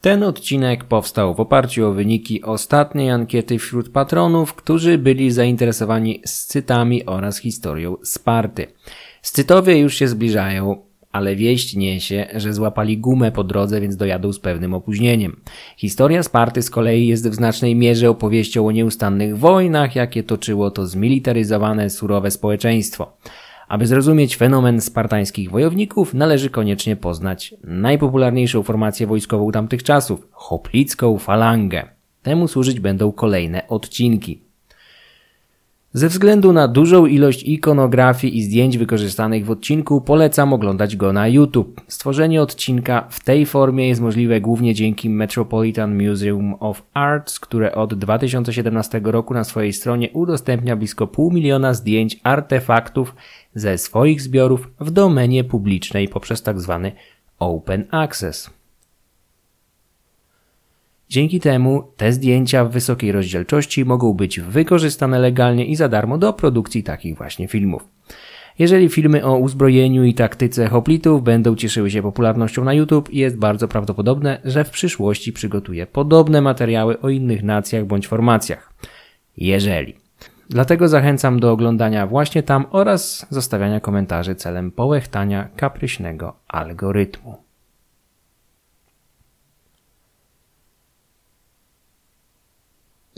Ten odcinek powstał w oparciu o wyniki ostatniej ankiety wśród patronów, którzy byli zainteresowani scytami oraz historią Sparty. Scytowie już się zbliżają, ale wieść niesie, że złapali gumę po drodze, więc dojadą z pewnym opóźnieniem. Historia Sparty z kolei jest w znacznej mierze opowieścią o nieustannych wojnach, jakie toczyło to zmilitaryzowane, surowe społeczeństwo. Aby zrozumieć fenomen spartańskich wojowników, należy koniecznie poznać najpopularniejszą formację wojskową tamtych czasów hoplicką falangę. Temu służyć będą kolejne odcinki. Ze względu na dużą ilość ikonografii i zdjęć wykorzystanych w odcinku, polecam oglądać go na YouTube. Stworzenie odcinka w tej formie jest możliwe głównie dzięki Metropolitan Museum of Arts, które od 2017 roku na swojej stronie udostępnia blisko pół miliona zdjęć artefaktów ze swoich zbiorów w domenie publicznej poprzez tzw. Tak open Access. Dzięki temu te zdjęcia w wysokiej rozdzielczości mogą być wykorzystane legalnie i za darmo do produkcji takich właśnie filmów. Jeżeli filmy o uzbrojeniu i taktyce hoplitów będą cieszyły się popularnością na YouTube, jest bardzo prawdopodobne, że w przyszłości przygotuję podobne materiały o innych nacjach bądź formacjach. Jeżeli. Dlatego zachęcam do oglądania właśnie tam oraz zostawiania komentarzy celem połechtania kapryśnego algorytmu.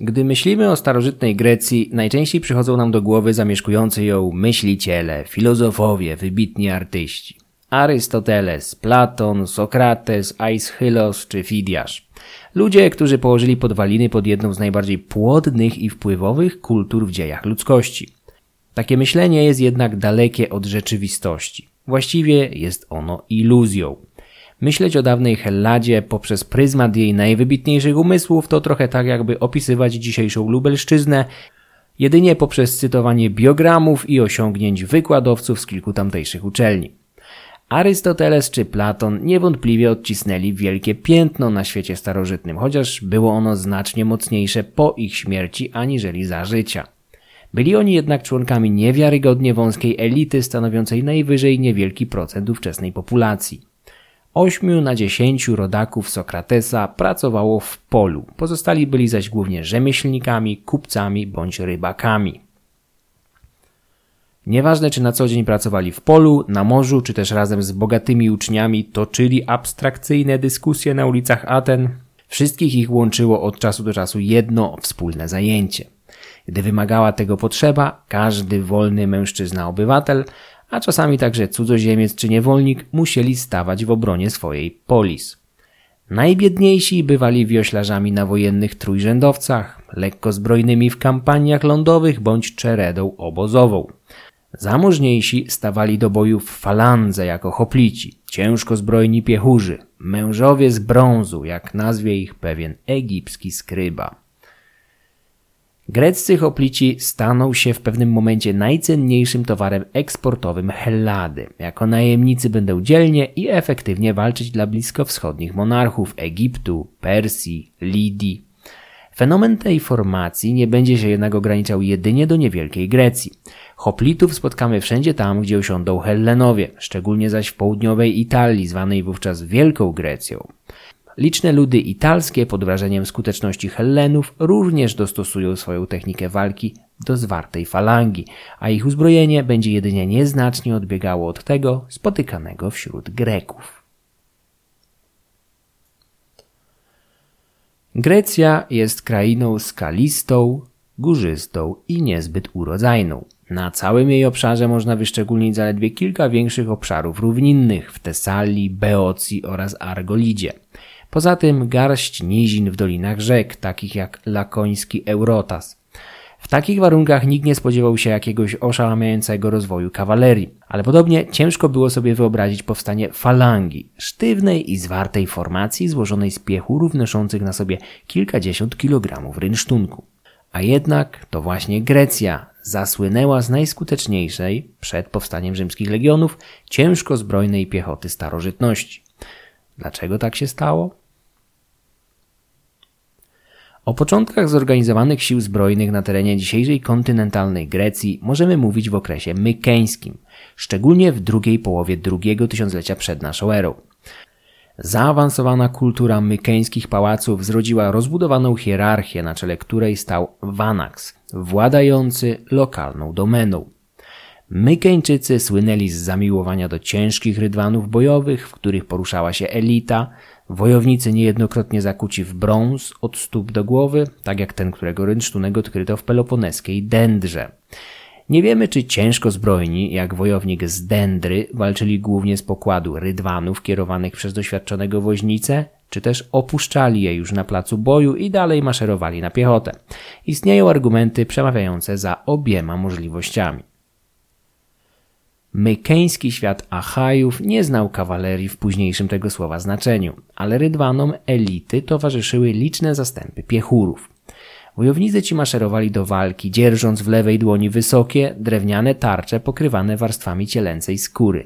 Gdy myślimy o starożytnej Grecji, najczęściej przychodzą nam do głowy zamieszkujący ją myśliciele, filozofowie, wybitni artyści. Arystoteles, Platon, Sokrates, Aeschylos czy Fidiasz. Ludzie, którzy położyli podwaliny pod jedną z najbardziej płodnych i wpływowych kultur w dziejach ludzkości. Takie myślenie jest jednak dalekie od rzeczywistości. Właściwie jest ono iluzją. Myśleć o dawnej Helladzie poprzez pryzmat jej najwybitniejszych umysłów to trochę tak jakby opisywać dzisiejszą Lubelszczyznę jedynie poprzez cytowanie biogramów i osiągnięć wykładowców z kilku tamtejszych uczelni. Arystoteles czy Platon niewątpliwie odcisnęli wielkie piętno na świecie starożytnym, chociaż było ono znacznie mocniejsze po ich śmierci aniżeli za życia. Byli oni jednak członkami niewiarygodnie wąskiej elity stanowiącej najwyżej niewielki procent ówczesnej populacji. Ośmiu na dziesięciu rodaków Sokratesa pracowało w polu, pozostali byli zaś głównie rzemieślnikami, kupcami bądź rybakami. Nieważne czy na co dzień pracowali w polu, na morzu, czy też razem z bogatymi uczniami toczyli abstrakcyjne dyskusje na ulicach Aten, wszystkich ich łączyło od czasu do czasu jedno wspólne zajęcie. Gdy wymagała tego potrzeba, każdy wolny mężczyzna obywatel a czasami także cudzoziemiec czy niewolnik musieli stawać w obronie swojej polis. Najbiedniejsi bywali wioślarzami na wojennych trójrzędowcach, lekko zbrojnymi w kampaniach lądowych bądź czeredą obozową. Zamożniejsi stawali do boju w falandze jako hoplici, ciężko zbrojni piechurzy, mężowie z brązu, jak nazwie ich pewien egipski skryba. Greccy hoplici staną się w pewnym momencie najcenniejszym towarem eksportowym Hellady. Jako najemnicy będą dzielnie i efektywnie walczyć dla bliskowschodnich monarchów Egiptu, Persji, Lidii. Fenomen tej formacji nie będzie się jednak ograniczał jedynie do niewielkiej Grecji. Hoplitów spotkamy wszędzie tam, gdzie osiądą Hellenowie, szczególnie zaś w południowej Italii, zwanej wówczas Wielką Grecją. Liczne ludy italskie pod wrażeniem skuteczności Hellenów również dostosują swoją technikę walki do zwartej falangi, a ich uzbrojenie będzie jedynie nieznacznie odbiegało od tego spotykanego wśród Greków. Grecja jest krainą skalistą, górzystą i niezbyt urodzajną. Na całym jej obszarze można wyszczególnić zaledwie kilka większych obszarów równinnych w Tesalii, Beocji oraz Argolidzie. Poza tym garść nizin w dolinach rzek, takich jak lakoński Eurotas. W takich warunkach nikt nie spodziewał się jakiegoś oszałamiającego rozwoju kawalerii, ale podobnie ciężko było sobie wyobrazić powstanie falangi, sztywnej i zwartej formacji złożonej z piechurów noszących na sobie kilkadziesiąt kilogramów rynsztunku. A jednak to właśnie Grecja zasłynęła z najskuteczniejszej, przed powstaniem rzymskich legionów, ciężko zbrojnej piechoty starożytności. Dlaczego tak się stało? O początkach zorganizowanych sił zbrojnych na terenie dzisiejszej kontynentalnej Grecji możemy mówić w okresie mykeńskim, szczególnie w drugiej połowie drugiego tysiąclecia przed naszą erą. Zaawansowana kultura mykeńskich pałaców zrodziła rozbudowaną hierarchię, na czele której stał Vanax, władający lokalną domeną. Mykeńczycy słynęli z zamiłowania do ciężkich rydwanów bojowych, w których poruszała się elita, wojownicy niejednokrotnie zakuci w brąz od stóp do głowy, tak jak ten, którego rynsztunek odkryto w peloponeskiej Dędrze. Nie wiemy, czy ciężko zbrojni, jak wojownik z Dendry, walczyli głównie z pokładu rydwanów kierowanych przez doświadczonego woźnicę, czy też opuszczali je już na placu boju i dalej maszerowali na piechotę. Istnieją argumenty przemawiające za obiema możliwościami. Mykeński świat Achajów nie znał kawalerii w późniejszym tego słowa znaczeniu, ale rydwanom elity towarzyszyły liczne zastępy piechurów. Wojownicy ci maszerowali do walki, dzierżąc w lewej dłoni wysokie, drewniane tarcze pokrywane warstwami cielęcej skóry.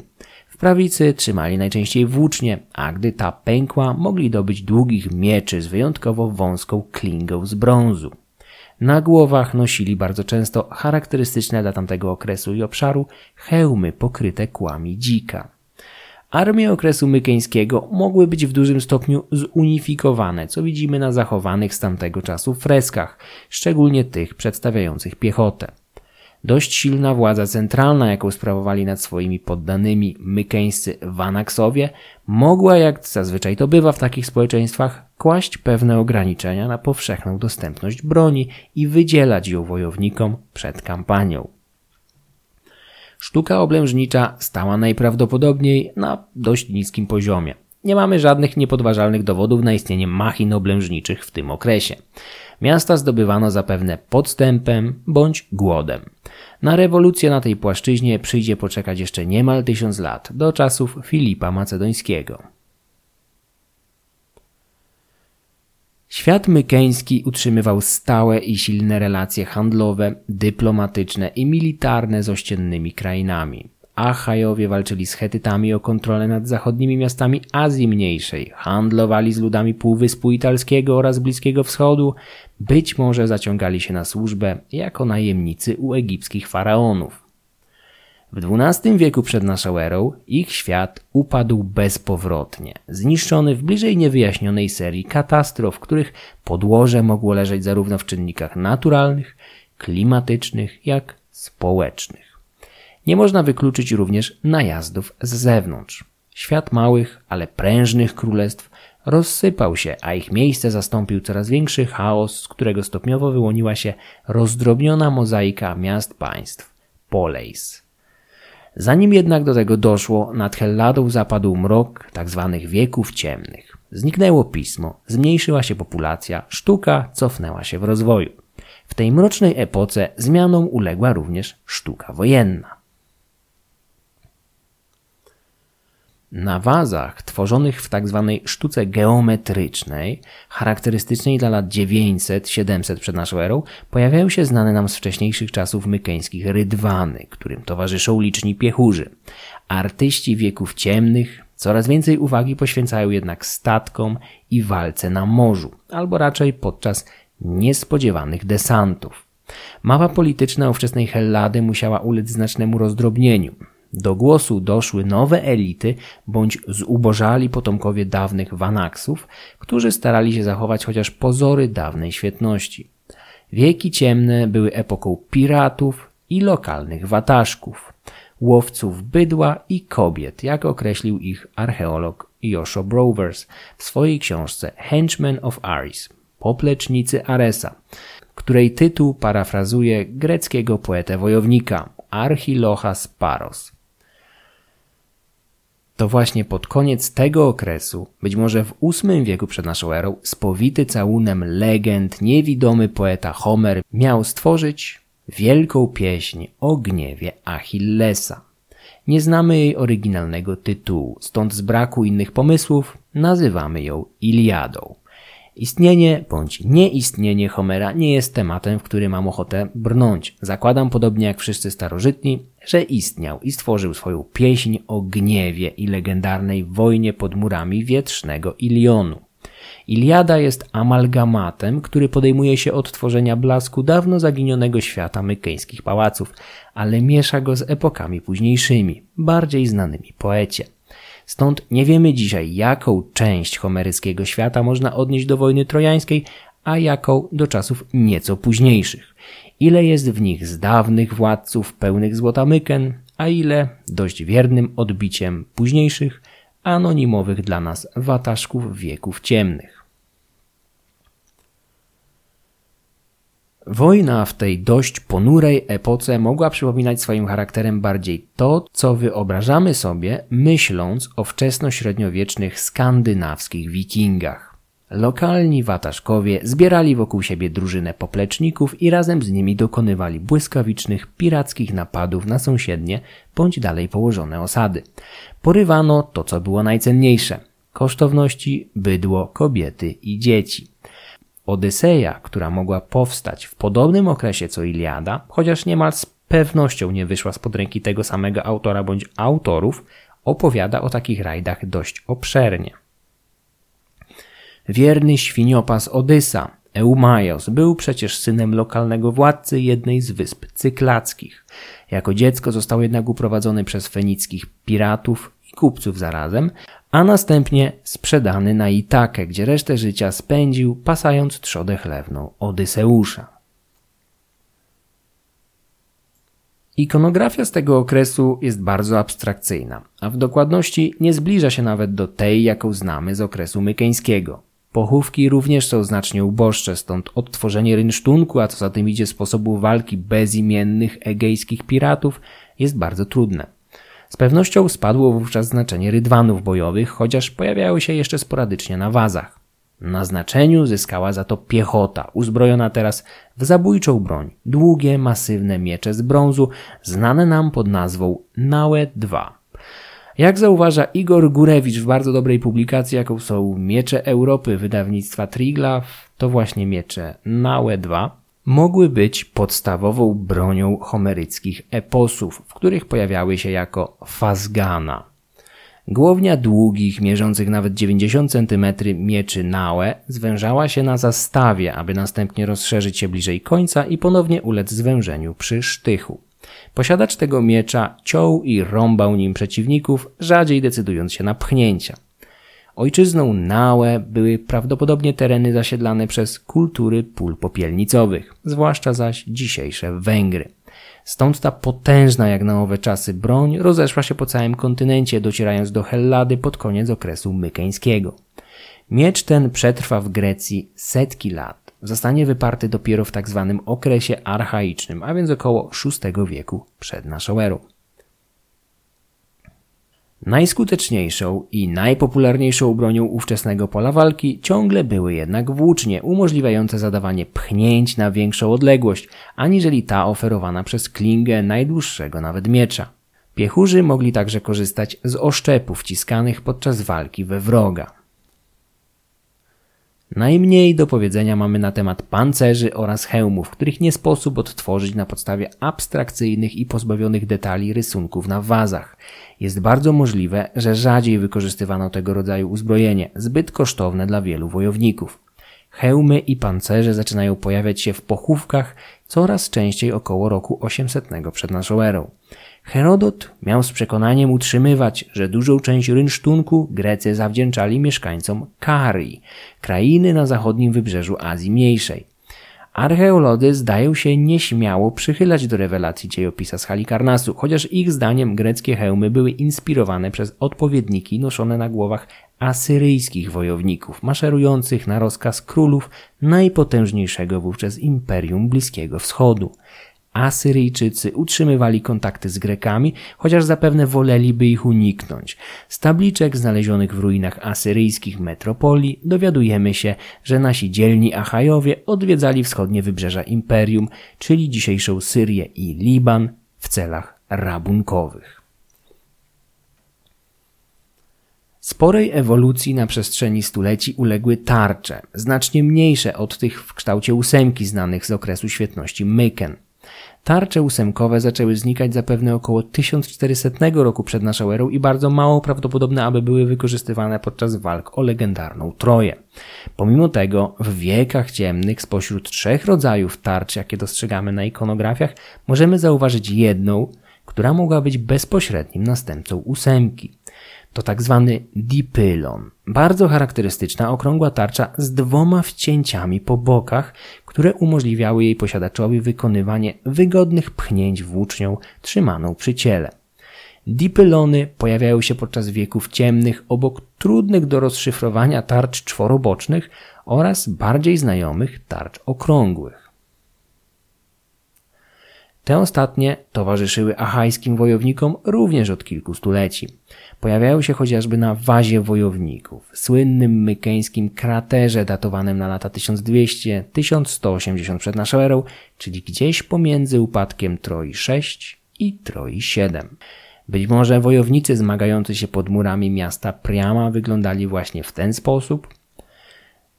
W prawicy trzymali najczęściej włócznie, a gdy ta pękła, mogli dobyć długich mieczy z wyjątkowo wąską klingą z brązu. Na głowach nosili bardzo często charakterystyczne dla tamtego okresu i obszaru hełmy pokryte kłami dzika. Armie okresu mykeńskiego mogły być w dużym stopniu zunifikowane, co widzimy na zachowanych z tamtego czasu freskach, szczególnie tych przedstawiających piechotę. Dość silna władza centralna, jaką sprawowali nad swoimi poddanymi mykeńscy Wanaksowie, mogła, jak zazwyczaj to bywa w takich społeczeństwach, kłaść pewne ograniczenia na powszechną dostępność broni i wydzielać ją wojownikom przed kampanią. Sztuka oblężnicza stała najprawdopodobniej na dość niskim poziomie. Nie mamy żadnych niepodważalnych dowodów na istnienie machin oblężniczych w tym okresie. Miasta zdobywano zapewne podstępem bądź głodem. Na rewolucję na tej płaszczyźnie przyjdzie poczekać jeszcze niemal tysiąc lat, do czasów Filipa Macedońskiego. Świat mykeński utrzymywał stałe i silne relacje handlowe, dyplomatyczne i militarne z ościennymi krainami. Achajowie walczyli z Hetytami o kontrolę nad zachodnimi miastami Azji Mniejszej, handlowali z ludami Półwyspu Italskiego oraz Bliskiego Wschodu, być może zaciągali się na służbę jako najemnicy u egipskich faraonów. W XII wieku przed naszą erą ich świat upadł bezpowrotnie, zniszczony w bliżej niewyjaśnionej serii katastrof, których podłoże mogło leżeć zarówno w czynnikach naturalnych, klimatycznych, jak społecznych. Nie można wykluczyć również najazdów z zewnątrz. Świat małych, ale prężnych królestw rozsypał się, a ich miejsce zastąpił coraz większy chaos, z którego stopniowo wyłoniła się rozdrobniona mozaika miast państw, poleis. Zanim jednak do tego doszło, nad Helladą zapadł mrok tzw. Tak wieków ciemnych. Zniknęło pismo, zmniejszyła się populacja, sztuka cofnęła się w rozwoju. W tej mrocznej epoce zmianom uległa również sztuka wojenna. Na wazach tworzonych w tzw. Tak sztuce geometrycznej, charakterystycznej dla lat 900-700 przed naszą erą, pojawiają się znane nam z wcześniejszych czasów mykeńskich rydwany, którym towarzyszą liczni piechurzy. Artyści wieków ciemnych coraz więcej uwagi poświęcają jednak statkom i walce na morzu, albo raczej podczas niespodziewanych desantów. Mapa polityczna ówczesnej Hellady musiała ulec znacznemu rozdrobnieniu. Do głosu doszły nowe elity bądź zubożali potomkowie dawnych Wanaksów, którzy starali się zachować chociaż pozory dawnej świetności. Wieki ciemne były epoką piratów i lokalnych wataszków, łowców bydła i kobiet, jak określił ich archeolog Josho Brovers w swojej książce Henchmen of Ares, poplecznicy Aresa, której tytuł parafrazuje greckiego poetę wojownika Archilochas Paros. To właśnie pod koniec tego okresu, być może w VIII wieku przed naszą erą, spowity całunem legend, niewidomy poeta Homer miał stworzyć wielką pieśń o gniewie Achillesa. Nie znamy jej oryginalnego tytułu, stąd z braku innych pomysłów nazywamy ją Iliadą. Istnienie bądź nieistnienie Homera nie jest tematem, w który mam ochotę brnąć. Zakładam, podobnie jak wszyscy starożytni, że istniał i stworzył swoją pieśń o gniewie i legendarnej wojnie pod murami wietrznego Ilionu. Iliada jest amalgamatem, który podejmuje się od tworzenia blasku dawno zaginionego świata mykeńskich pałaców, ale miesza go z epokami późniejszymi, bardziej znanymi poecie. Stąd nie wiemy dzisiaj, jaką część homeryckiego świata można odnieść do wojny trojańskiej, a jaką do czasów nieco późniejszych. Ile jest w nich z dawnych władców pełnych złota myken, a ile dość wiernym odbiciem późniejszych, anonimowych dla nas wataszków wieków ciemnych. Wojna w tej dość ponurej epoce mogła przypominać swoim charakterem bardziej to, co wyobrażamy sobie, myśląc o wczesnośredniowiecznych skandynawskich wikingach. Lokalni wataszkowie zbierali wokół siebie drużynę popleczników i razem z nimi dokonywali błyskawicznych pirackich napadów na sąsiednie bądź dalej położone osady. Porywano to, co było najcenniejsze kosztowności, bydło, kobiety i dzieci. Odyseja, która mogła powstać w podobnym okresie co Iliada, chociaż niemal z pewnością nie wyszła spod ręki tego samego autora bądź autorów, opowiada o takich rajdach dość obszernie. Wierny świniopas Odysa, Eumaios, był przecież synem lokalnego władcy jednej z wysp cyklackich. Jako dziecko został jednak uprowadzony przez fenickich piratów i kupców zarazem, a następnie sprzedany na Itakę, gdzie resztę życia spędził pasając trzodę chlewną Odyseusza. Ikonografia z tego okresu jest bardzo abstrakcyjna, a w dokładności nie zbliża się nawet do tej, jaką znamy z okresu mykeńskiego. Pochówki również są znacznie uboższe, stąd odtworzenie rynsztunku, a co za tym idzie sposobu walki bezimiennych egejskich piratów jest bardzo trudne. Z pewnością spadło wówczas znaczenie rydwanów bojowych, chociaż pojawiały się jeszcze sporadycznie na wazach. Na znaczeniu zyskała za to piechota, uzbrojona teraz w zabójczą broń, długie, masywne miecze z brązu, znane nam pod nazwą Nałe II. Jak zauważa Igor Gurewicz w bardzo dobrej publikacji, jaką są Miecze Europy wydawnictwa Triglav, to właśnie miecze Nałe II mogły być podstawową bronią homeryckich eposów, w których pojawiały się jako fazgana. Głownia długich, mierzących nawet 90 cm mieczy Nałe zwężała się na zastawie, aby następnie rozszerzyć się bliżej końca i ponownie ulec zwężeniu przy sztychu. Posiadacz tego miecza ciął i rąbał nim przeciwników, rzadziej decydując się na pchnięcia. Ojczyzną Nałe były prawdopodobnie tereny zasiedlane przez kultury pól popielnicowych, zwłaszcza zaś dzisiejsze Węgry. Stąd ta potężna jak na owe czasy broń rozeszła się po całym kontynencie, docierając do Hellady pod koniec okresu mykeńskiego. Miecz ten przetrwa w Grecji setki lat. Zostanie wyparty dopiero w tak zwanym okresie archaicznym, a więc około VI wieku przed naszą erą. Najskuteczniejszą i najpopularniejszą bronią ówczesnego pola walki ciągle były jednak włócznie, umożliwiające zadawanie pchnięć na większą odległość, aniżeli ta oferowana przez klingę najdłuższego nawet miecza. Piechurzy mogli także korzystać z oszczepów wciskanych podczas walki we wroga. Najmniej do powiedzenia mamy na temat pancerzy oraz hełmów, których nie sposób odtworzyć na podstawie abstrakcyjnych i pozbawionych detali rysunków na wazach. Jest bardzo możliwe, że rzadziej wykorzystywano tego rodzaju uzbrojenie, zbyt kosztowne dla wielu wojowników. Hełmy i pancerze zaczynają pojawiać się w pochówkach coraz częściej około roku 800 przed naszą erą. Herodot miał z przekonaniem utrzymywać, że dużą część rynsztunku Grecy zawdzięczali mieszkańcom Karii, krainy na zachodnim wybrzeżu Azji Mniejszej. Archeolodzy zdają się nieśmiało przychylać do rewelacji dziejopisa z Halikarnasu, chociaż ich zdaniem greckie hełmy były inspirowane przez odpowiedniki noszone na głowach asyryjskich wojowników, maszerujących na rozkaz królów najpotężniejszego wówczas imperium Bliskiego Wschodu. Asyryjczycy utrzymywali kontakty z Grekami, chociaż zapewne woleliby ich uniknąć. Z tabliczek znalezionych w ruinach asyryjskich metropolii dowiadujemy się, że nasi dzielni Achajowie odwiedzali wschodnie wybrzeża imperium, czyli dzisiejszą Syrię i Liban w celach rabunkowych. Sporej ewolucji na przestrzeni stuleci uległy tarcze, znacznie mniejsze od tych w kształcie ósemki znanych z okresu świetności Myken. Tarcze ósemkowe zaczęły znikać zapewne około 1400 roku przed naszą erą i bardzo mało prawdopodobne, aby były wykorzystywane podczas walk o legendarną Troję. Pomimo tego, w wiekach ciemnych spośród trzech rodzajów tarcz, jakie dostrzegamy na ikonografiach, możemy zauważyć jedną, która mogła być bezpośrednim następcą ósemki. To tak zwany dipylon. Bardzo charakterystyczna okrągła tarcza z dwoma wcięciami po bokach, które umożliwiały jej posiadaczowi wykonywanie wygodnych pchnięć włócznią trzymaną przy ciele. Dipylony pojawiają się podczas wieków ciemnych obok trudnych do rozszyfrowania tarcz czworobocznych oraz bardziej znajomych tarcz okrągłych. Te ostatnie towarzyszyły achajskim wojownikom również od kilku stuleci. Pojawiają się chociażby na wazie wojowników, słynnym mykeńskim kraterze datowanym na lata 1200-1180 przed naszą erą, czyli gdzieś pomiędzy upadkiem Troi 6 i Troi 7. Być może wojownicy zmagający się pod murami miasta Priama wyglądali właśnie w ten sposób.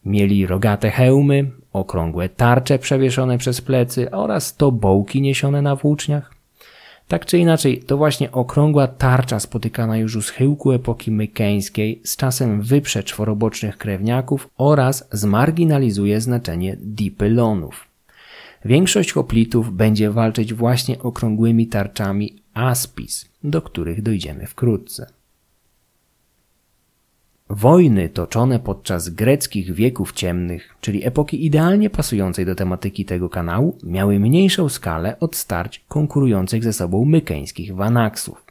Mieli rogate hełmy, okrągłe tarcze przewieszone przez plecy oraz tobołki niesione na włóczniach. Tak czy inaczej, to właśnie okrągła tarcza spotykana już u schyłku epoki mykeńskiej z czasem wyprze czworobocznych krewniaków oraz zmarginalizuje znaczenie dipylonów. Większość hoplitów będzie walczyć właśnie okrągłymi tarczami aspis, do których dojdziemy wkrótce. Wojny toczone podczas greckich wieków ciemnych, czyli epoki idealnie pasującej do tematyki tego kanału, miały mniejszą skalę od starć konkurujących ze sobą mykeńskich wanaksów.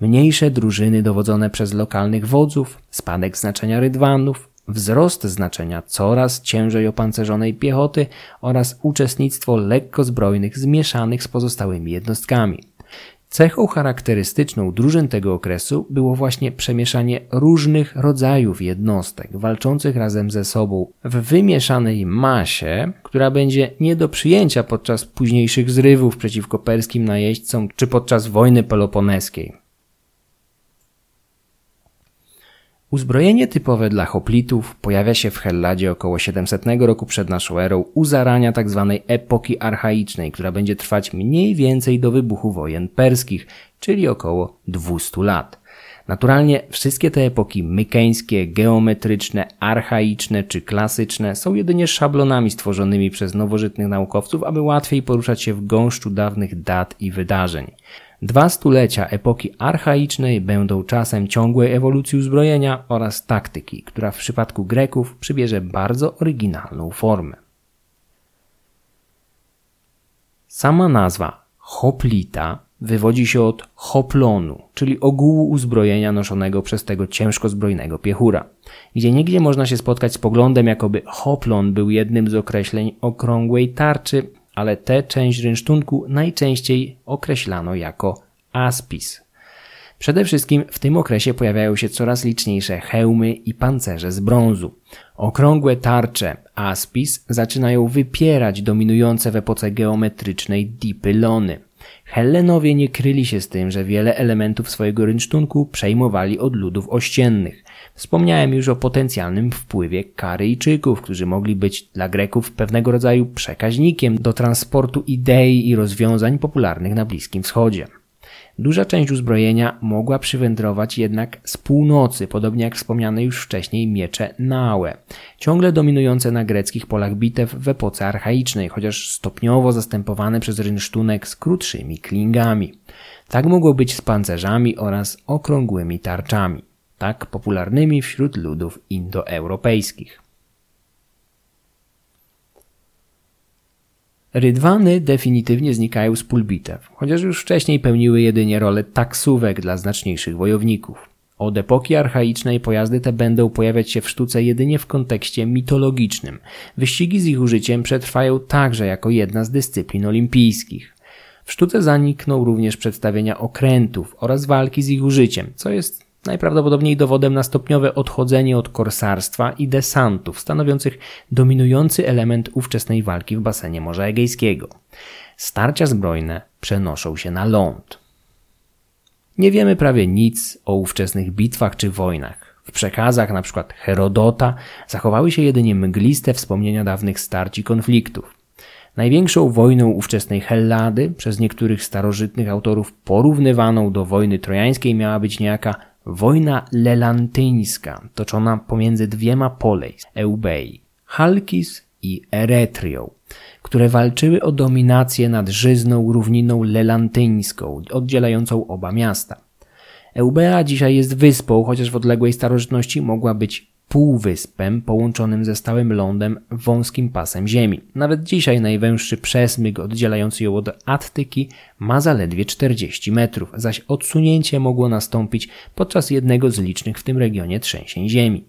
Mniejsze drużyny dowodzone przez lokalnych wodzów, spadek znaczenia rydwanów, wzrost znaczenia coraz ciężej opancerzonej piechoty oraz uczestnictwo lekko zbrojnych zmieszanych z pozostałymi jednostkami. Cechą charakterystyczną drużyn tego okresu było właśnie przemieszanie różnych rodzajów jednostek walczących razem ze sobą w wymieszanej masie, która będzie nie do przyjęcia podczas późniejszych zrywów przeciwko perskim najeźdźcom czy podczas wojny peloponeskiej. Uzbrojenie typowe dla hoplitów pojawia się w Helladzie około 700 roku przed naszą erą u zarania tzw. Tak epoki archaicznej, która będzie trwać mniej więcej do wybuchu wojen perskich, czyli około 200 lat. Naturalnie wszystkie te epoki mykeńskie, geometryczne, archaiczne czy klasyczne są jedynie szablonami stworzonymi przez nowożytnych naukowców, aby łatwiej poruszać się w gąszczu dawnych dat i wydarzeń. Dwa stulecia epoki archaicznej będą czasem ciągłej ewolucji uzbrojenia oraz taktyki, która w przypadku Greków przybierze bardzo oryginalną formę. Sama nazwa hoplita wywodzi się od hoplonu, czyli ogółu uzbrojenia noszonego przez tego ciężko zbrojnego piechura. Gdzie niegdzie można się spotkać z poglądem, jakoby hoplon był jednym z określeń okrągłej tarczy, ale tę część rynsztunku najczęściej określano jako aspis. Przede wszystkim w tym okresie pojawiają się coraz liczniejsze hełmy i pancerze z brązu. Okrągłe tarcze aspis zaczynają wypierać dominujące w epoce geometrycznej dipylony. Hellenowie nie kryli się z tym, że wiele elementów swojego rynsztunku przejmowali od ludów ościennych. Wspomniałem już o potencjalnym wpływie Karyjczyków, którzy mogli być dla Greków pewnego rodzaju przekaźnikiem do transportu idei i rozwiązań popularnych na Bliskim Wschodzie. Duża część uzbrojenia mogła przywędrować jednak z północy, podobnie jak wspomniane już wcześniej miecze Naue, ciągle dominujące na greckich polach bitew w epoce archaicznej, chociaż stopniowo zastępowane przez rynsztunek z krótszymi klingami. Tak mogło być z pancerzami oraz okrągłymi tarczami, tak popularnymi wśród ludów indoeuropejskich. Rydwany definitywnie znikają z pól bitew, chociaż już wcześniej pełniły jedynie rolę taksówek dla znaczniejszych wojowników. Od epoki archaicznej pojazdy te będą pojawiać się w sztuce jedynie w kontekście mitologicznym. Wyścigi z ich użyciem przetrwają także jako jedna z dyscyplin olimpijskich. W sztuce zanikną również przedstawienia okrętów oraz walki z ich użyciem, co jest najprawdopodobniej dowodem na stopniowe odchodzenie od korsarstwa i desantów, stanowiących dominujący element ówczesnej walki w basenie Morza Egejskiego. Starcia zbrojne przenoszą się na ląd. Nie wiemy prawie nic o ówczesnych bitwach czy wojnach. W przekazach np. Herodota zachowały się jedynie mgliste wspomnienia dawnych starć i konfliktów. Największą wojną ówczesnej Hellady, przez niektórych starożytnych autorów porównywaną do wojny trojańskiej, miała być niejaka Wojna lelantyńska, toczona pomiędzy dwiema poleis, Eubei, Halkis i Eretrią, które walczyły o dominację nad żyzną równiną lelantyńską, oddzielającą oba miasta. Eubea dzisiaj jest wyspą, chociaż w odległej starożytności mogła być półwyspem połączonym ze stałym lądem wąskim pasem ziemi. Nawet dzisiaj najwęższy przesmyk oddzielający ją od Attyki ma zaledwie 40 metrów, zaś odsunięcie mogło nastąpić podczas jednego z licznych w tym regionie trzęsień ziemi.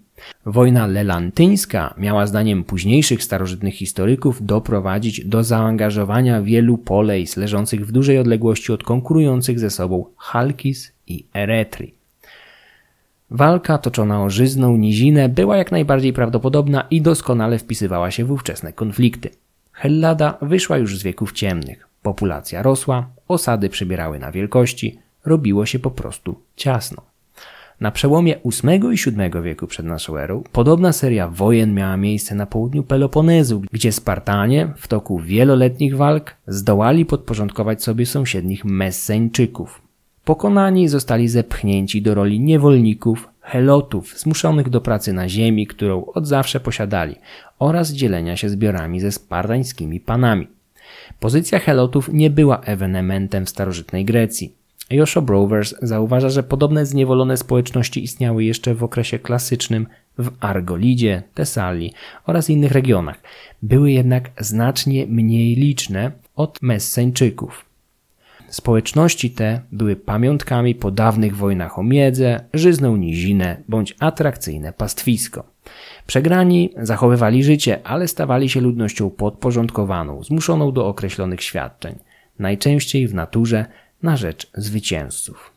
Wojna lelantyńska miała zdaniem późniejszych starożytnych historyków doprowadzić do zaangażowania wielu polejs leżących w dużej odległości od konkurujących ze sobą Chalkis i Eretry. Walka toczona o żyzną nizinę była jak najbardziej prawdopodobna i doskonale wpisywała się w ówczesne konflikty. Hellada wyszła już z wieków ciemnych. Populacja rosła, osady przybierały na wielkości, robiło się po prostu ciasno. Na przełomie VIII i VII wieku przed naszą erą podobna seria wojen miała miejsce na południu Peloponezu, gdzie Spartanie w toku wieloletnich walk zdołali podporządkować sobie sąsiednich Messeńczyków. Pokonani zostali zepchnięci do roli niewolników, helotów, zmuszonych do pracy na ziemi, którą od zawsze posiadali, oraz dzielenia się zbiorami ze spartańskimi panami. Pozycja helotów nie była ewenementem w starożytnej Grecji. Josho Brovers zauważa, że podobne zniewolone społeczności istniały jeszcze w okresie klasycznym w Argolidzie, Tesalii oraz innych regionach. Były jednak znacznie mniej liczne od Messeńczyków. Społeczności te były pamiątkami po dawnych wojnach o miedzę, żyzną nizinę bądź atrakcyjne pastwisko. Przegrani zachowywali życie, ale stawali się ludnością podporządkowaną, zmuszoną do określonych świadczeń, najczęściej w naturze na rzecz zwycięzców.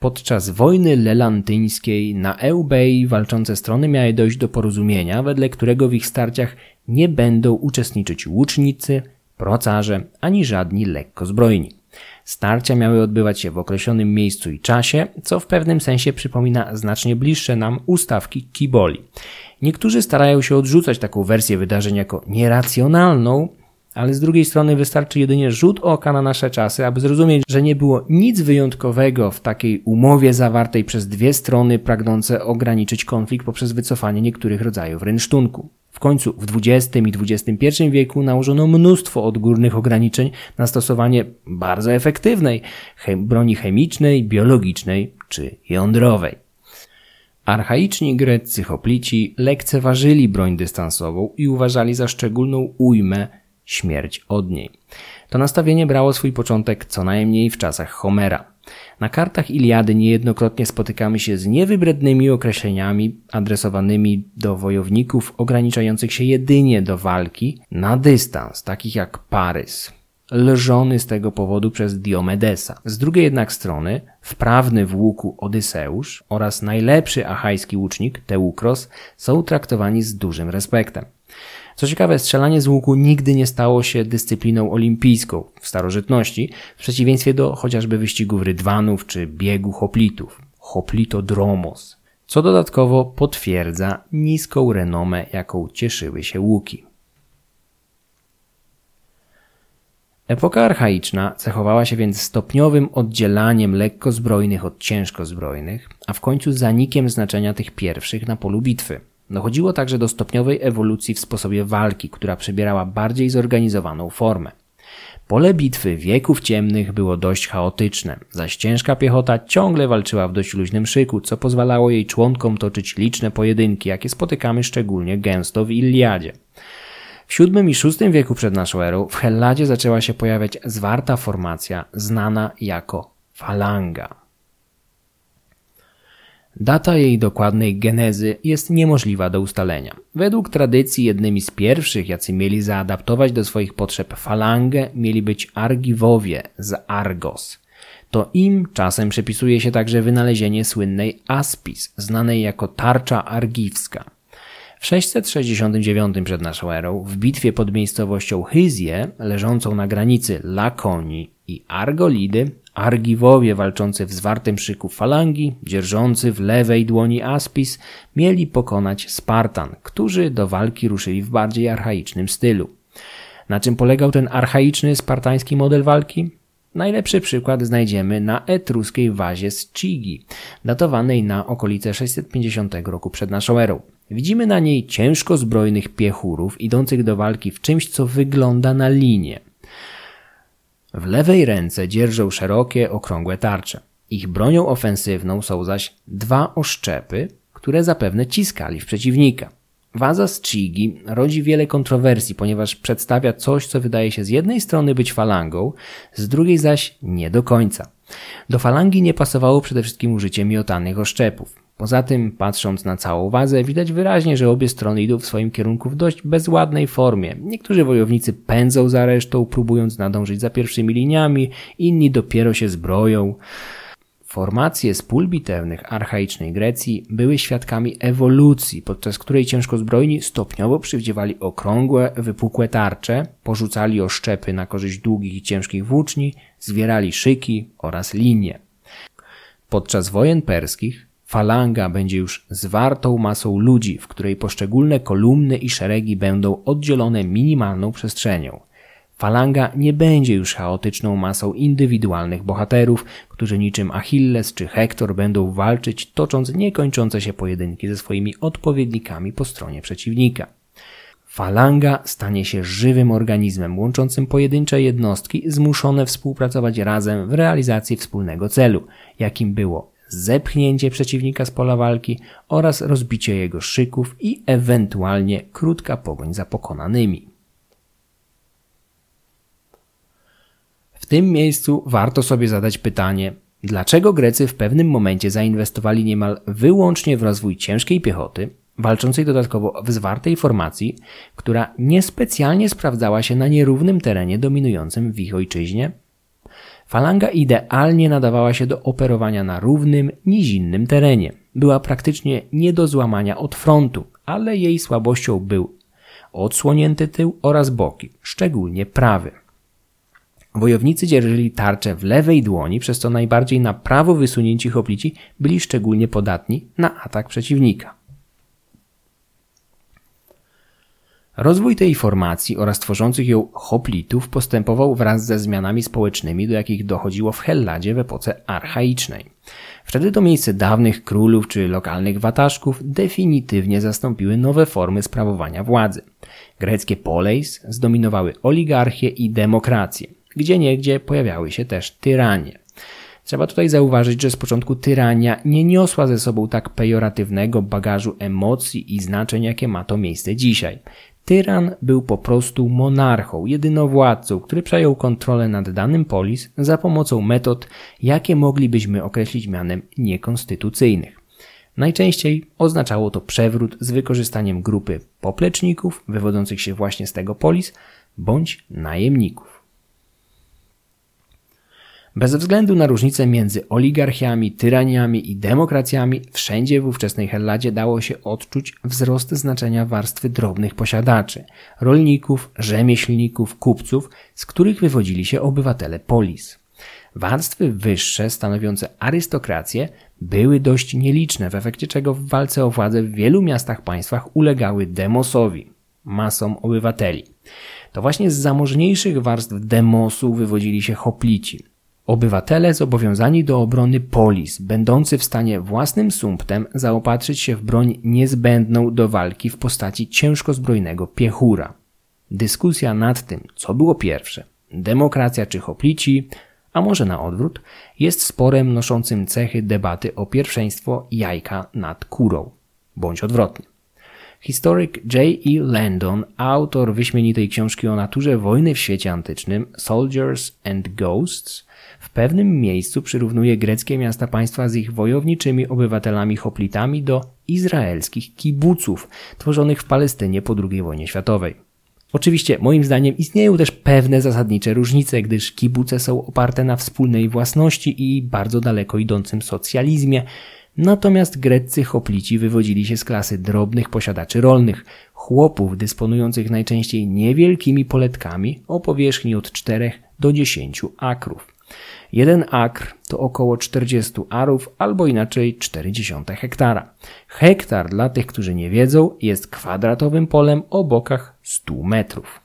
Podczas wojny lelantyńskiej na Eubei walczące strony miały dojść do porozumienia, wedle którego w ich starciach nie będą uczestniczyć łucznicy, procarze ani żadni lekkozbrojni. Starcia miały odbywać się w określonym miejscu i czasie, co w pewnym sensie przypomina znacznie bliższe nam ustawki Kiboli. Niektórzy starają się odrzucać taką wersję wydarzeń jako nieracjonalną, ale z drugiej strony wystarczy jedynie rzut oka na nasze czasy, aby zrozumieć, że nie było nic wyjątkowego w takiej umowie zawartej przez dwie strony pragnące ograniczyć konflikt poprzez wycofanie niektórych rodzajów rynsztunku. W końcu w XX i XXI wieku nałożono mnóstwo odgórnych ograniczeń na stosowanie bardzo efektywnej broni chemicznej, biologicznej czy jądrowej. Archaiczni greccy hoplici lekceważyli broń dystansową i uważali za szczególną ujmę śmierć od niej. To nastawienie brało swój początek co najmniej w czasach Homera. Na kartach Iliady niejednokrotnie spotykamy się z niewybrednymi określeniami adresowanymi do wojowników ograniczających się jedynie do walki na dystans, takich jak Parys, lżony z tego powodu przez Diomedesa. Z drugiej jednak strony wprawny w łuku Odyseusz oraz najlepszy achajski łucznik Teukros są traktowani z dużym respektem. Co ciekawe, strzelanie z łuku nigdy nie stało się dyscypliną olimpijską w starożytności, w przeciwieństwie do chociażby wyścigów rydwanów czy biegu hoplitów, hoplitodromos, co dodatkowo potwierdza niską renomę, jaką cieszyły się łuki. Epoka archaiczna cechowała się więc stopniowym oddzielaniem lekkozbrojnych od ciężkozbrojnych, a w końcu zanikiem znaczenia tych pierwszych na polu bitwy. Dochodziło także do stopniowej ewolucji w sposobie walki, która przybierała bardziej zorganizowaną formę. Pole bitwy wieków ciemnych było dość chaotyczne, zaś ciężka piechota ciągle walczyła w dość luźnym szyku, co pozwalało jej członkom toczyć liczne pojedynki, jakie spotykamy szczególnie gęsto w Iliadzie. W VII i VI wieku przed naszą erą w Helladzie zaczęła się pojawiać zwarta formacja znana jako falanga. Data jej dokładnej genezy jest niemożliwa do ustalenia. Według tradycji jednymi z pierwszych, jacy mieli zaadaptować do swoich potrzeb falangę, mieli być Argiwowie z Argos. To im czasem przypisuje się także wynalezienie słynnej Aspis, znanej jako tarcza argiwska. W 669 przed naszą erą, w bitwie pod miejscowością Hyzję, leżącą na granicy Lakonii i Argolidy, Argiwowie walczący w zwartym szyku falangi, dzierżący w lewej dłoni Aspis, mieli pokonać Spartan, którzy do walki ruszyli w bardziej archaicznym stylu. Na czym polegał ten archaiczny spartański model walki? Najlepszy przykład znajdziemy na etruskiej wazie z Chigi, datowanej na okolice 650 roku przed naszą erą. Widzimy na niej ciężko zbrojnych piechurów idących do walki w czymś, co wygląda na linię. W lewej ręce dzierżą szerokie, okrągłe tarcze. Ich bronią ofensywną są zaś dwa oszczepy, które zapewne ciskali w przeciwnika. Waza z Chigi rodzi wiele kontrowersji, ponieważ przedstawia coś, co wydaje się z jednej strony być falangą, z drugiej zaś nie do końca. Do falangi nie pasowało przede wszystkim użycie miotanych oszczepów. Poza tym, patrząc na całą wazę, widać wyraźnie, że obie strony idą w swoim kierunku w dość bezładnej formie. Niektórzy wojownicy pędzą za resztą, próbując nadążyć za pierwszymi liniami, inni dopiero się zbroją. Formacje z pól bitewnych archaicznej Grecji były świadkami ewolucji, podczas której ciężkozbrojni stopniowo przywdziewali okrągłe, wypukłe tarcze, porzucali oszczepy na korzyść długich i ciężkich włóczni, zwierali szyki oraz linie. Podczas wojen perskich falanga będzie już zwartą masą ludzi, w której poszczególne kolumny i szeregi będą oddzielone minimalną przestrzenią. Falanga nie będzie już chaotyczną masą indywidualnych bohaterów, którzy niczym Achilles czy Hektor będą walczyć, tocząc niekończące się pojedynki ze swoimi odpowiednikami po stronie przeciwnika. Falanga stanie się żywym organizmem łączącym pojedyncze jednostki zmuszone współpracować razem w realizacji wspólnego celu, jakim było zepchnięcie przeciwnika z pola walki oraz rozbicie jego szyków i ewentualnie krótka pogoń za pokonanymi. W tym miejscu warto sobie zadać pytanie, dlaczego Grecy w pewnym momencie zainwestowali niemal wyłącznie w rozwój ciężkiej piechoty, walczącej dodatkowo w zwartej formacji, która niespecjalnie sprawdzała się na nierównym terenie dominującym w ich ojczyźnie? Falanga idealnie nadawała się do operowania na równym, nizinnym terenie. Była praktycznie nie do złamania od frontu, ale jej słabością był odsłonięty tył oraz boki, szczególnie prawy. Wojownicy dzierżyli tarczę w lewej dłoni, przez co najbardziej na prawo wysunięci hoplici byli szczególnie podatni na atak przeciwnika. Rozwój tej formacji oraz tworzących ją hoplitów postępował wraz ze zmianami społecznymi, do jakich dochodziło w Helladzie w epoce archaicznej. Wtedy to miejsce dawnych królów czy lokalnych wataszków definitywnie zastąpiły nowe formy sprawowania władzy. Greckie poleis zdominowały oligarchię i demokrację gdzie niegdzie pojawiały się też tyranie. Trzeba tutaj zauważyć, że z początku tyrania nie niosła ze sobą tak pejoratywnego bagażu emocji i znaczeń, jakie ma to miejsce dzisiaj. Tyran był po prostu monarchą, jedynowładcą, który przejął kontrolę nad danym polis za pomocą metod, jakie moglibyśmy określić mianem niekonstytucyjnych. Najczęściej oznaczało to przewrót z wykorzystaniem grupy popleczników wywodzących się właśnie z tego polis bądź najemników. Bez względu na różnice między oligarchiami, tyraniami i demokracjami, wszędzie w ówczesnej Helladzie dało się odczuć wzrost znaczenia warstwy drobnych posiadaczy, rolników, rzemieślników, kupców, z których wywodzili się obywatele polis. Warstwy wyższe, stanowiące arystokrację, były dość nieliczne, w efekcie czego w walce o władzę w wielu miastach państwach ulegały demosowi, masom obywateli. To właśnie z zamożniejszych warstw demosu wywodzili się hoplici, Obywatele zobowiązani do obrony polis, będący w stanie własnym sumptem zaopatrzyć się w broń niezbędną do walki w postaci ciężkozbrojnego piechura. Dyskusja nad tym, co było pierwsze, demokracja czy hoplici, a może na odwrót, jest sporem noszącym cechy debaty o pierwszeństwo jajka nad kurą, bądź odwrotnie. Historyk J. E. Landon, autor wyśmienitej książki o naturze wojny w świecie antycznym Soldiers and Ghosts, w pewnym miejscu przyrównuje greckie miasta państwa z ich wojowniczymi obywatelami hoplitami do izraelskich kibuców tworzonych w Palestynie po II wojnie światowej. Oczywiście, moim zdaniem, istnieją też pewne zasadnicze różnice, gdyż kibuce są oparte na wspólnej własności i bardzo daleko idącym socjalizmie, natomiast greccy hoplici wywodzili się z klasy drobnych posiadaczy rolnych, chłopów dysponujących najczęściej niewielkimi poletkami o powierzchni od 4 do 10 akrów. Jeden akr to około 40 arów albo inaczej 40 hektara. Hektar dla tych, którzy nie wiedzą, jest kwadratowym polem o bokach 100 metrów.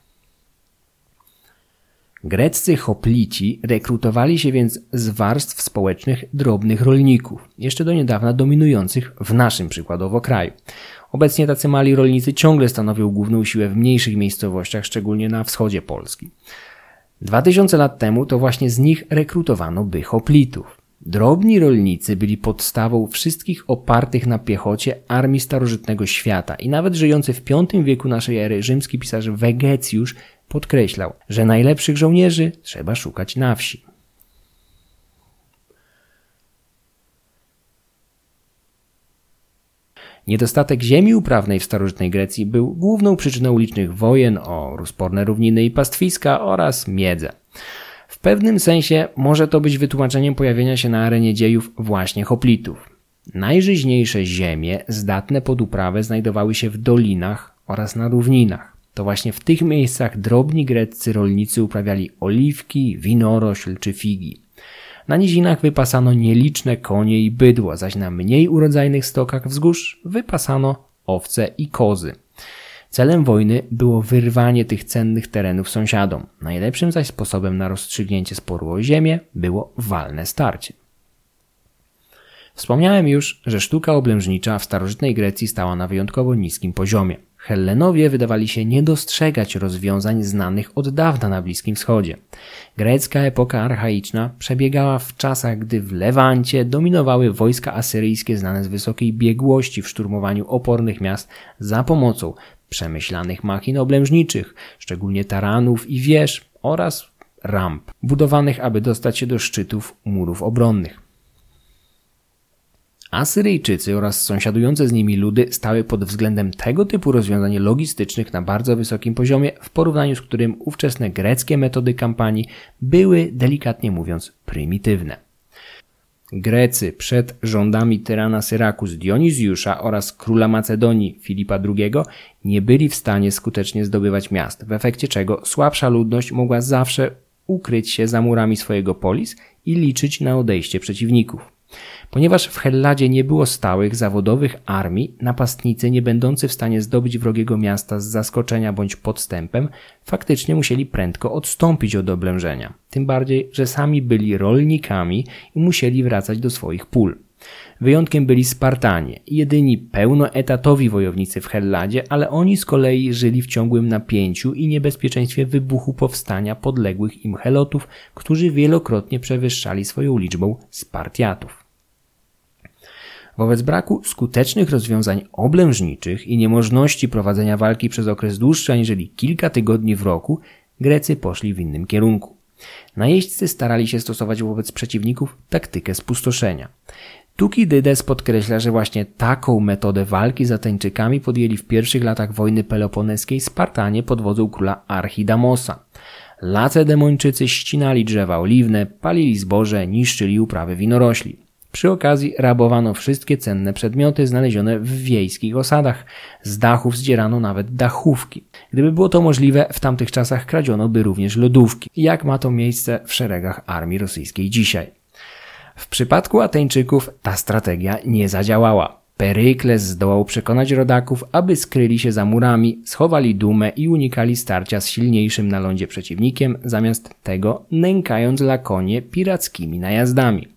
Greccy hoplici rekrutowali się więc z warstw społecznych drobnych rolników, jeszcze do niedawna dominujących w naszym przykładowo kraju. Obecnie tacy mali rolnicy ciągle stanowią główną siłę w mniejszych miejscowościach, szczególnie na wschodzie Polski. 2000 lat temu to właśnie z nich rekrutowano by hoplitów. Drobni rolnicy byli podstawą wszystkich opartych na piechocie armii starożytnego świata i nawet żyjący w V wieku naszej ery rzymski pisarz Wegecjusz podkreślał, że najlepszych żołnierzy trzeba szukać na wsi. Niedostatek ziemi uprawnej w starożytnej Grecji był główną przyczyną licznych wojen o rozporne równiny i pastwiska oraz miedzę. W pewnym sensie może to być wytłumaczeniem pojawienia się na arenie dziejów właśnie hoplitów. Najżyźniejsze ziemie zdatne pod uprawę znajdowały się w dolinach oraz na równinach. To właśnie w tych miejscach drobni greccy rolnicy uprawiali oliwki, winorośl czy figi. Na nizinach wypasano nieliczne konie i bydło, zaś na mniej urodzajnych stokach wzgórz wypasano owce i kozy. Celem wojny było wyrwanie tych cennych terenów sąsiadom. Najlepszym zaś sposobem na rozstrzygnięcie sporu o ziemię było walne starcie. Wspomniałem już, że sztuka oblężnicza w starożytnej Grecji stała na wyjątkowo niskim poziomie. Hellenowie wydawali się nie dostrzegać rozwiązań znanych od dawna na Bliskim Wschodzie. Grecka epoka archaiczna przebiegała w czasach, gdy w Lewancie dominowały wojska asyryjskie znane z wysokiej biegłości w szturmowaniu opornych miast za pomocą przemyślanych machin oblężniczych, szczególnie taranów i wież oraz ramp, budowanych aby dostać się do szczytów murów obronnych. Asyryjczycy oraz sąsiadujące z nimi ludy stały pod względem tego typu rozwiązań logistycznych na bardzo wysokim poziomie, w porównaniu z którym ówczesne greckie metody kampanii były, delikatnie mówiąc, prymitywne. Grecy przed rządami tyrana Syrakus Dionizjusza oraz króla Macedonii Filipa II nie byli w stanie skutecznie zdobywać miast, w efekcie czego słabsza ludność mogła zawsze ukryć się za murami swojego polis i liczyć na odejście przeciwników. Ponieważ w Helladzie nie było stałych, zawodowych armii, napastnicy nie będący w stanie zdobyć wrogiego miasta z zaskoczenia bądź podstępem, faktycznie musieli prędko odstąpić od oblężenia. Tym bardziej, że sami byli rolnikami i musieli wracać do swoich pól. Wyjątkiem byli Spartanie, jedyni pełnoetatowi wojownicy w Helladzie, ale oni z kolei żyli w ciągłym napięciu i niebezpieczeństwie wybuchu powstania podległych im Helotów, którzy wielokrotnie przewyższali swoją liczbą Spartiatów. Wobec braku skutecznych rozwiązań oblężniczych i niemożności prowadzenia walki przez okres dłuższy aniżeli kilka tygodni w roku, Grecy poszli w innym kierunku. Najeźdźcy starali się stosować wobec przeciwników taktykę spustoszenia. Tukidydes podkreśla, że właśnie taką metodę walki z Ateńczykami podjęli w pierwszych latach wojny peloponeskiej Spartanie pod wodzą króla Archidamosa. Lacedemończycy ścinali drzewa oliwne, palili zboże, niszczyli uprawy winorośli. Przy okazji rabowano wszystkie cenne przedmioty znalezione w wiejskich osadach. Z dachów zdzierano nawet dachówki. Gdyby było to możliwe, w tamtych czasach kradziono by również lodówki, jak ma to miejsce w szeregach armii rosyjskiej dzisiaj. W przypadku Ateńczyków ta strategia nie zadziałała. Perykles zdołał przekonać rodaków, aby skryli się za murami, schowali dumę i unikali starcia z silniejszym na lądzie przeciwnikiem, zamiast tego nękając Lakonie pirackimi najazdami.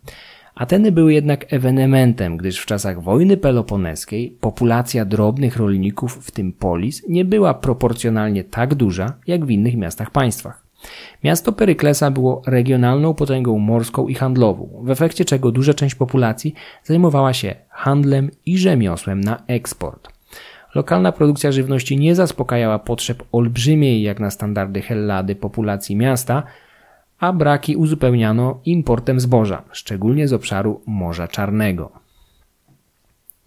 Ateny były jednak ewenementem, gdyż w czasach wojny peloponeskiej populacja drobnych rolników, w tym polis, nie była proporcjonalnie tak duża jak w innych miastach państwach. Miasto Peryklesa było regionalną potęgą morską i handlową, w efekcie czego duża część populacji zajmowała się handlem i rzemiosłem na eksport. Lokalna produkcja żywności nie zaspokajała potrzeb olbrzymiej jak na standardy Hellady populacji miasta, a braki uzupełniano importem zboża, szczególnie z obszaru Morza Czarnego.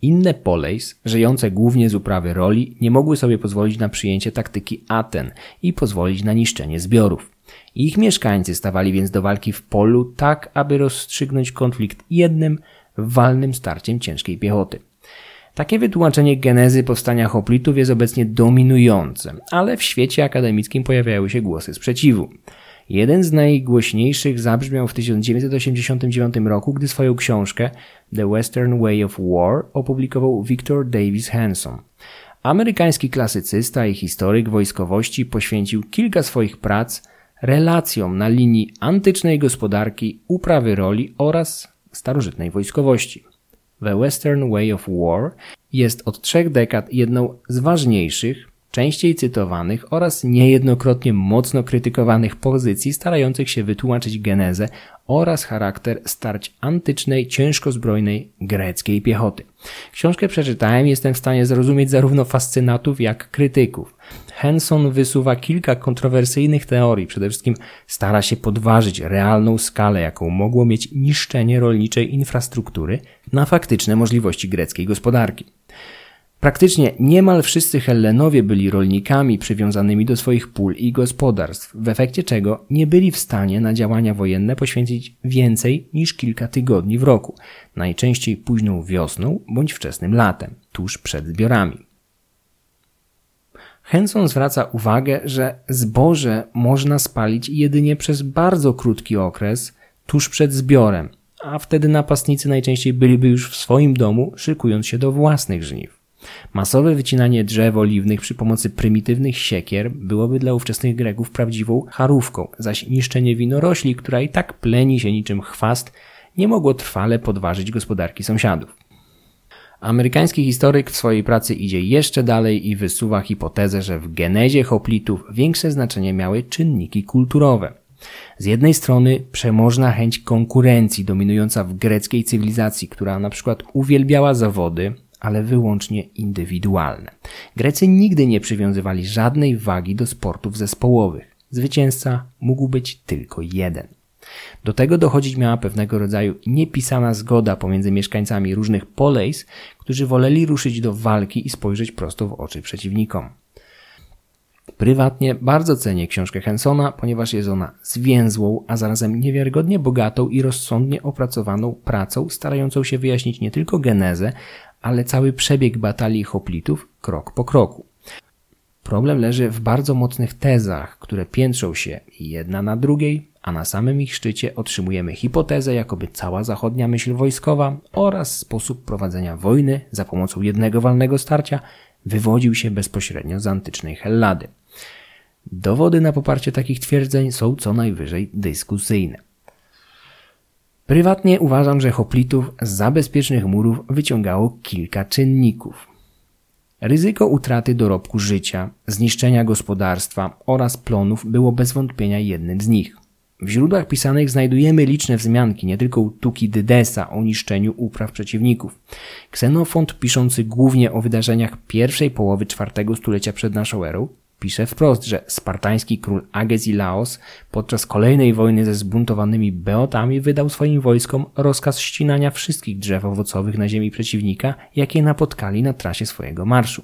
Inne poleis, żyjące głównie z uprawy roli, nie mogły sobie pozwolić na przyjęcie taktyki Aten i pozwolić na niszczenie zbiorów. Ich mieszkańcy stawali więc do walki w polu tak, aby rozstrzygnąć konflikt jednym, walnym starciem ciężkiej piechoty. Takie wytłumaczenie genezy powstania hoplitów jest obecnie dominujące, ale w świecie akademickim pojawiają się głosy sprzeciwu. Jeden z najgłośniejszych zabrzmiał w 1989 roku, gdy swoją książkę The Western Way of War opublikował Victor Davis Hanson. Amerykański klasycysta i historyk wojskowości poświęcił kilka swoich prac relacjom na linii antycznej gospodarki, uprawy roli oraz starożytnej wojskowości. The Western Way of War jest od trzech dekad jedną z ważniejszych częściej cytowanych oraz niejednokrotnie mocno krytykowanych pozycji starających się wytłumaczyć genezę oraz charakter starć antycznej, ciężko zbrojnej greckiej piechoty. Książkę przeczytałem i jestem w stanie zrozumieć zarówno fascynatów, jak krytyków. Henson wysuwa kilka kontrowersyjnych teorii. Przede wszystkim stara się podważyć realną skalę, jaką mogło mieć niszczenie rolniczej infrastruktury na faktyczne możliwości greckiej gospodarki. Praktycznie niemal wszyscy Hellenowie byli rolnikami przywiązanymi do swoich pól i gospodarstw, w efekcie czego nie byli w stanie na działania wojenne poświęcić więcej niż kilka tygodni w roku, najczęściej późną wiosną bądź wczesnym latem, tuż przed zbiorami. Henson zwraca uwagę, że zboże można spalić jedynie przez bardzo krótki okres, tuż przed zbiorem, a wtedy napastnicy najczęściej byliby już w swoim domu, szykując się do własnych żniw. Masowe wycinanie drzew oliwnych przy pomocy prymitywnych siekier byłoby dla ówczesnych Greków prawdziwą charówką, zaś niszczenie winorośli, która i tak pleni się niczym chwast, nie mogło trwale podważyć gospodarki sąsiadów. Amerykański historyk w swojej pracy idzie jeszcze dalej i wysuwa hipotezę, że w genezie hoplitów większe znaczenie miały czynniki kulturowe. Z jednej strony przemożna chęć konkurencji dominująca w greckiej cywilizacji, która na przykład uwielbiała zawody, ale wyłącznie indywidualne. Grecy nigdy nie przywiązywali żadnej wagi do sportów zespołowych. Zwycięzca mógł być tylko jeden. Do tego dochodzić miała pewnego rodzaju niepisana zgoda pomiędzy mieszkańcami różnych polejs, którzy woleli ruszyć do walki i spojrzeć prosto w oczy przeciwnikom. Prywatnie bardzo cenię książkę Hensona, ponieważ jest ona zwięzłą, a zarazem niewiarygodnie bogatą i rozsądnie opracowaną pracą, starającą się wyjaśnić nie tylko genezę, ale cały przebieg batalii hoplitów krok po kroku. Problem leży w bardzo mocnych tezach, które piętrzą się jedna na drugiej, a na samym ich szczycie otrzymujemy hipotezę, jakoby cała zachodnia myśl wojskowa oraz sposób prowadzenia wojny za pomocą jednego walnego starcia wywodził się bezpośrednio z antycznej Hellady. Dowody na poparcie takich twierdzeń są co najwyżej dyskusyjne. Prywatnie uważam, że hoplitów z zabezpiecznych murów wyciągało kilka czynników. Ryzyko utraty dorobku życia, zniszczenia gospodarstwa oraz plonów było bez wątpienia jednym z nich. W źródłach pisanych znajdujemy liczne wzmianki nie tylko u Tuki Dydesa o niszczeniu upraw przeciwników. Ksenofont, piszący głównie o wydarzeniach pierwszej połowy czwartego stulecia przed naszą erą, pisze wprost, że spartański król Agesilaos podczas kolejnej wojny ze zbuntowanymi Beotami wydał swoim wojskom rozkaz ścinania wszystkich drzew owocowych na ziemi przeciwnika, jakie napotkali na trasie swojego marszu.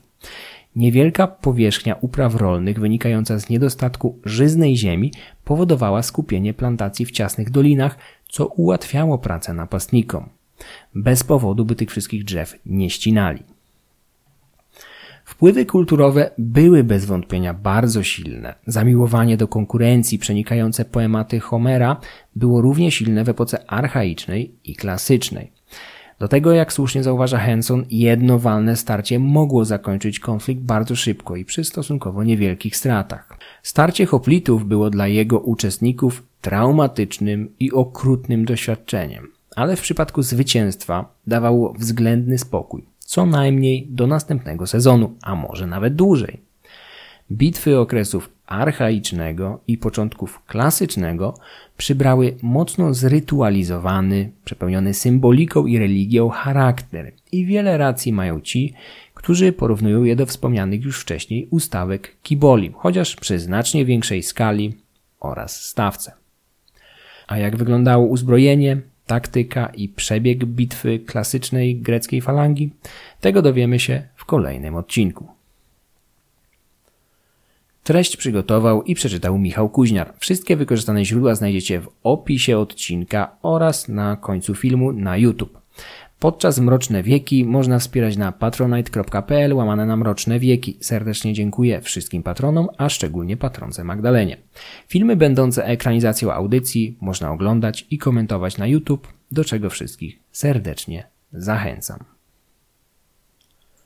Niewielka powierzchnia upraw rolnych wynikająca z niedostatku żyznej ziemi powodowała skupienie plantacji w ciasnych dolinach, co ułatwiało pracę napastnikom. Bez powodu by tych wszystkich drzew nie ścinali. Wpływy kulturowe były bez wątpienia bardzo silne. Zamiłowanie do konkurencji przenikające poematy Homera było równie silne w epoce archaicznej i klasycznej. Do tego, jak słusznie zauważa Henson, jedno walne starcie mogło zakończyć konflikt bardzo szybko i przy stosunkowo niewielkich stratach. Starcie hoplitów było dla jego uczestników traumatycznym i okrutnym doświadczeniem, ale w przypadku zwycięstwa dawało względny spokój co najmniej do następnego sezonu, a może nawet dłużej. Bitwy okresów archaicznego i początków klasycznego przybrały mocno zrytualizowany, przepełniony symboliką i religią charakter i wiele racji mają ci, którzy porównują je do wspomnianych już wcześniej ustawek Kiboli, chociaż przy znacznie większej skali oraz stawce. A jak wyglądało uzbrojenie, taktyka i przebieg bitwy klasycznej greckiej falangi? Tego dowiemy się w kolejnym odcinku. Treść przygotował i przeczytał Michał Kuźniar. Wszystkie wykorzystane źródła znajdziecie w opisie odcinka oraz na końcu filmu na YouTube. Podczas Mroczne Wieki można wspierać na patronite.pl łamane na Mroczne Wieki. Serdecznie dziękuję wszystkim patronom, a szczególnie patronce Magdalenie. Filmy będące ekranizacją audycji można oglądać i komentować na YouTube, do czego wszystkich serdecznie zachęcam.